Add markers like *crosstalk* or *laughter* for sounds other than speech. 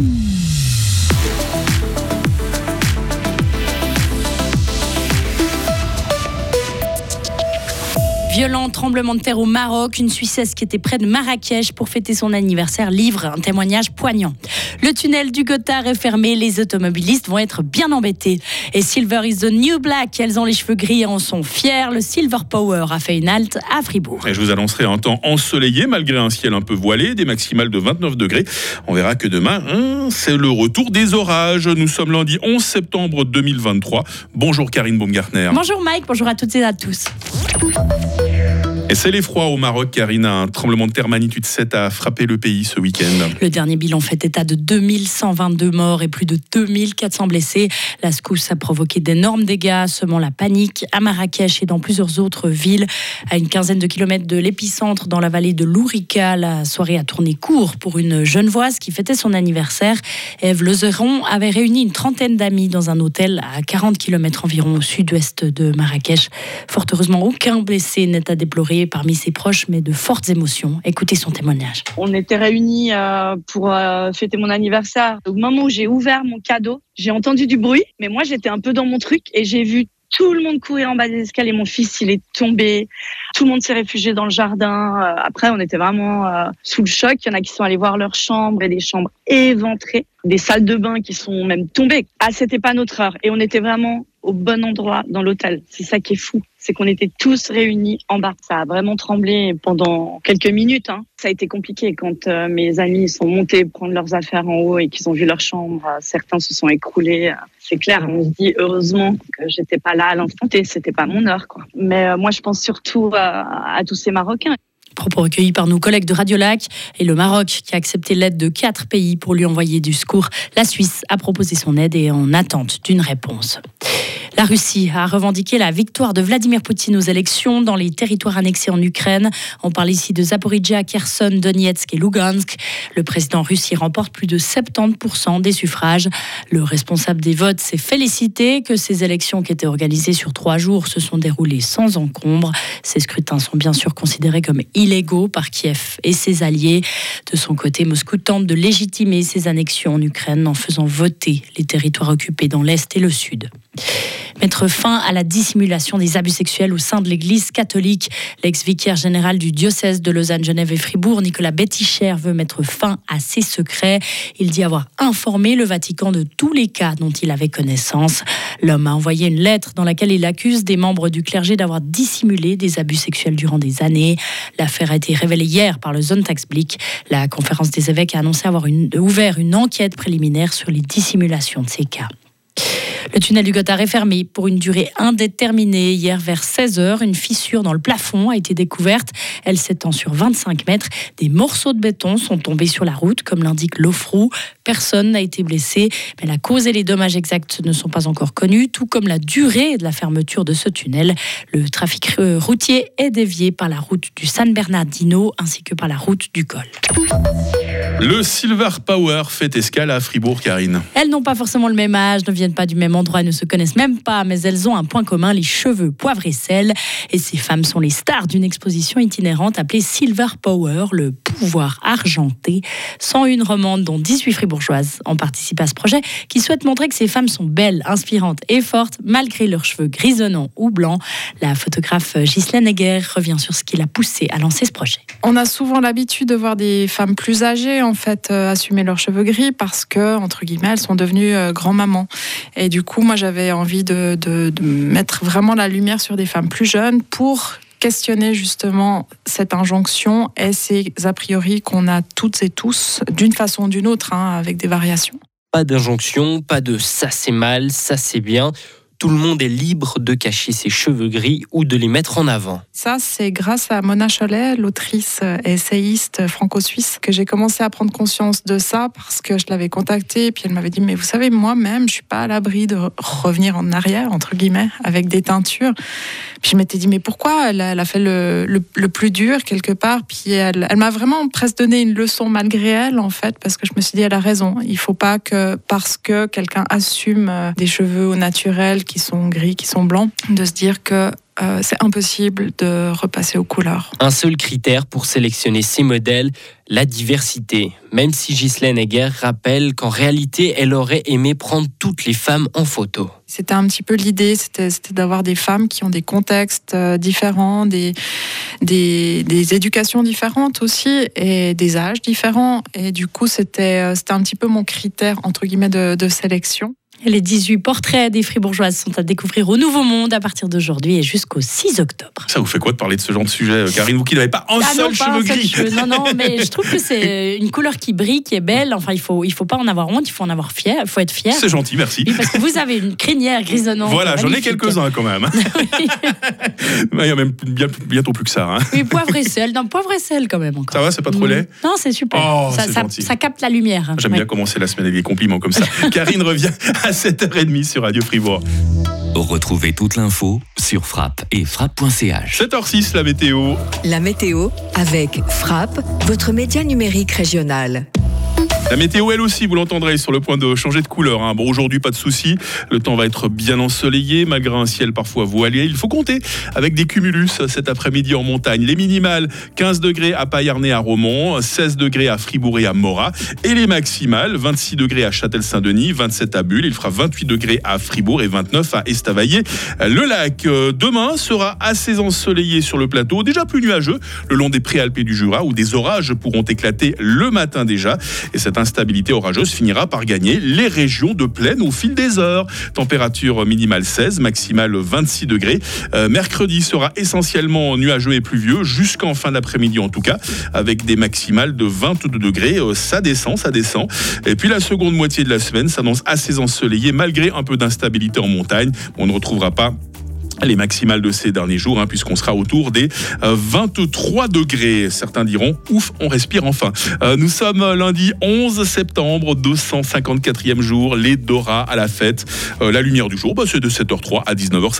Mm-hmm. Violent tremblement de terre au Maroc. Une Suissesse qui était près de Marrakech pour fêter son anniversaire livre un témoignage poignant. Le tunnel du Gothard est fermé. Les automobilistes vont être bien embêtés. Et Silver is the new black. Elles ont les cheveux gris et en sont fiers. Le Silver Power a fait une halte à Fribourg. Et je vous annoncerai un temps ensoleillé malgré un ciel un peu voilé, des maximales de 29 degrés. On verra que demain, hein, c'est le retour des orages. Nous sommes lundi 11 septembre 2023. Bonjour Karine Baumgartner. Bonjour Mike, bonjour à toutes et à tous. Et c'est l'effroi au Maroc, Karine. Un tremblement de terre magnitude 7 a frappé le pays ce week-end. Le dernier bilan fait état de 2122 morts et plus de 2400 blessés. La secousse a provoqué d'énormes dégâts, semant la panique à Marrakech et dans plusieurs autres villes. À une quinzaine de kilomètres de l'épicentre, dans la vallée de l'Ourika, la soirée a tourné court pour une jeune voise qui fêtait son anniversaire. Eve Lezeron avait réuni une trentaine d'amis dans un hôtel à 40 km environ au sud-ouest de Marrakech. Fort heureusement, aucun blessé n'est à déplorer parmi ses proches, mais de fortes émotions. Écoutez son témoignage. On était réunis euh, pour euh, fêter mon anniversaire. Au moment où j'ai ouvert mon cadeau, j'ai entendu du bruit, mais moi j'étais un peu dans mon truc et j'ai vu tout le monde courir en bas des escaliers. Mon fils, il est tombé. Tout le monde s'est réfugié dans le jardin. Euh, après, on était vraiment sous le choc. Il y en a qui sont allés voir leurs chambres et des chambres éventrées, des salles de bain qui sont même tombées. Ah, c'était pas notre heure. Et on était vraiment au bon endroit dans l'hôtel. C'est ça qui est fou, c'est qu'on était tous réunis en bas. Ça a vraiment tremblé pendant quelques minutes. Hein. Ça a été compliqué quand euh, mes amis sont montés prendre leurs affaires en haut et qu'ils ont vu leur chambre. Euh, certains se sont écroulés. C'est clair, on se dit heureusement que j'étais pas là à l'instant T, c'était pas mon heure. Quoi. Mais euh, moi, je pense surtout à tous ces Marocains. Propos recueillis par nos collègues de Radio Lac et le Maroc qui a accepté l'aide de quatre pays pour lui envoyer du secours. La Suisse a proposé son aide et en attente d'une réponse. La Russie a revendiqué la victoire de Vladimir Poutine aux élections dans les territoires annexés en Ukraine. On parle ici de Zaporizhia, Kherson, Donetsk et Lugansk. Le président russe y remporte plus de 70% des suffrages. Le responsable des votes s'est félicité que ces élections qui étaient organisées sur trois jours se sont déroulées sans encombre. Ces scrutins sont bien sûr considérés comme illégaux par Kiev et ses alliés. De son côté, Moscou tente de légitimer ses annexions en Ukraine en faisant voter les territoires occupés dans l'Est et le Sud mettre fin à la dissimulation des abus sexuels au sein de l'Église catholique. L'ex-vicaire général du diocèse de Lausanne, Genève et Fribourg, Nicolas Betticher, veut mettre fin à ces secrets. Il dit avoir informé le Vatican de tous les cas dont il avait connaissance. L'homme a envoyé une lettre dans laquelle il accuse des membres du clergé d'avoir dissimulé des abus sexuels durant des années. L'affaire a été révélée hier par le Sonntagsblick. La conférence des évêques a annoncé avoir ouvert une enquête préliminaire sur les dissimulations de ces cas. Le tunnel du Gothard est fermé pour une durée indéterminée. Hier, vers 16h, une fissure dans le plafond a été découverte. Elle s'étend sur 25 mètres. Des morceaux de béton sont tombés sur la route, comme l'indique l'OFROU. Personne n'a été blessé, mais la cause et les dommages exacts ne sont pas encore connus, tout comme la durée de la fermeture de ce tunnel. Le trafic routier est dévié par la route du San Bernardino ainsi que par la route du Col. Le Silver Power fait escale à Fribourg, Karine. Elles n'ont pas forcément le même âge, ne viennent pas du même endroit, ne se connaissent même pas, mais elles ont un point commun, les cheveux poivre et sel. Et ces femmes sont les stars d'une exposition itinérante appelée Silver Power, le pouvoir argenté. 101 romandes, dont 18 fribourgeoises, ont participé à ce projet qui souhaite montrer que ces femmes sont belles, inspirantes et fortes, malgré leurs cheveux grisonnants ou blancs. La photographe Ghislaine Egger revient sur ce qui l'a poussé à lancer ce projet. On a souvent l'habitude de voir des femmes plus âgées en fait euh, assumer leurs cheveux gris parce que entre guillemets elles sont devenues euh, grand-maman. Et du coup, moi j'avais envie de, mettre vraiment la lumière sur des femmes plus jeunes pour questionner justement cette injonction et ces a priori qu'on a toutes et tous d'une façon ou d'une autre, hein, avec des variations. Pas d'injonction, pas de ça c'est mal, ça c'est bien tout le monde est libre de cacher ses cheveux gris ou de les mettre en avant. Ça, c'est grâce à Mona Cholet, l'autrice et essayiste franco-suisse, que j'ai commencé à prendre conscience de ça parce que je l'avais contactée puis elle m'avait dit, mais vous savez, moi-même, je suis pas à l'abri de revenir en arrière, entre guillemets, avec des teintures. Puis je m'étais dit, mais pourquoi elle a, fait le, plus dur quelque part? Puis elle, elle m'a vraiment presque donné une leçon malgré elle, en fait, parce que je me suis dit, elle a raison. Il faut pas que parce que quelqu'un assume des cheveux au naturel qui sont gris, qui sont blancs, de se dire que euh, c'est impossible de repasser aux couleurs. Un seul critère pour sélectionner ces modèles, la diversité. Même si Ghislaine Egger rappelle qu'en réalité, elle aurait aimé prendre toutes les femmes en photo. C'était un petit peu l'idée, c'était d'avoir des femmes qui ont des contextes euh, différents, des, des, des, éducations différentes aussi et des âges différents. Et du coup, c'était euh, un petit peu mon critère, entre guillemets, de, de sélection. Les 18 portraits des fribourgeoises sont à découvrir au Nouveau Monde à partir d'aujourd'hui et jusqu'au 6 octobre. Ça vous fait quoi de parler de ce genre de sujet, euh, Karine Vous qui n'avez pas un ah seul non, cheveu seul gris cheveu. Non, non, mais je trouve que c'est une couleur qui brille, qui est belle. Enfin, il faut, il faut pas en avoir honte, il faut en avoir fier, il faut être fier. C'est gentil, merci. Oui, parce que vous avez une crinière grisonnante. Voilà, j'en ai quelques-uns quand même. *laughs* *laughs* Il y a même bien- bientôt plus que ça. hein. Oui, poivre et sel. Non, poivre et sel quand même encore. Ça va, c'est pas trop laid Non, c'est super. Oh, ça, ça- capte la lumière. J'aime Ouais. bien commencer la semaine avec des compliments comme ça. *laughs* Karine revient à 7h30 sur Radio Fribourg. Retrouvez toute l'info sur frappe et frappe.ch. 7h06, la météo. La météo avec Frappe, votre média numérique régional. La météo, elle aussi, vous l'entendrez, sur le point de changer de couleur. hein. Bon, aujourd'hui, pas de souci. Le temps va être bien ensoleillé, malgré un ciel parfois voilé. Il faut compter avec des cumulus cet après-midi en montagne. Les minimales, 15 degrés à Payarnay à Romont, 16 degrés à Fribourg et à Morat. Et les maximales, 26 degrés à Châtel-Saint-Denis, 27 à Bulle. Il fera 28 degrés à Fribourg et 29 à Estavayer. Le lac, euh, demain, sera assez ensoleillé sur le plateau, déjà plus nuageux, le long des préalpes du Jura, où des orages pourront éclater le matin déjà. Et cette instabilité orageuse finira par gagner les régions de plaine au fil des heures. Température minimale 16, maximale 26 degrés. Euh, mercredi sera essentiellement nuageux et pluvieux, jusqu'en fin d'après-midi en tout cas, avec des maximales de 22 degrés. Euh, ça descend, ça descend. Et puis la seconde moitié de la semaine s'annonce assez ensoleillée, malgré un peu d'instabilité en montagne. On ne retrouvera pas les maximales de ces derniers jours, hein, puisqu'on sera autour des euh, 23 degrés. Certains diront, ouf, on respire enfin. Euh, nous sommes lundi 11 septembre, 254e jour, les Dora à la fête. Euh, la lumière du jour, bah, c'est de 7h03 à 19h50.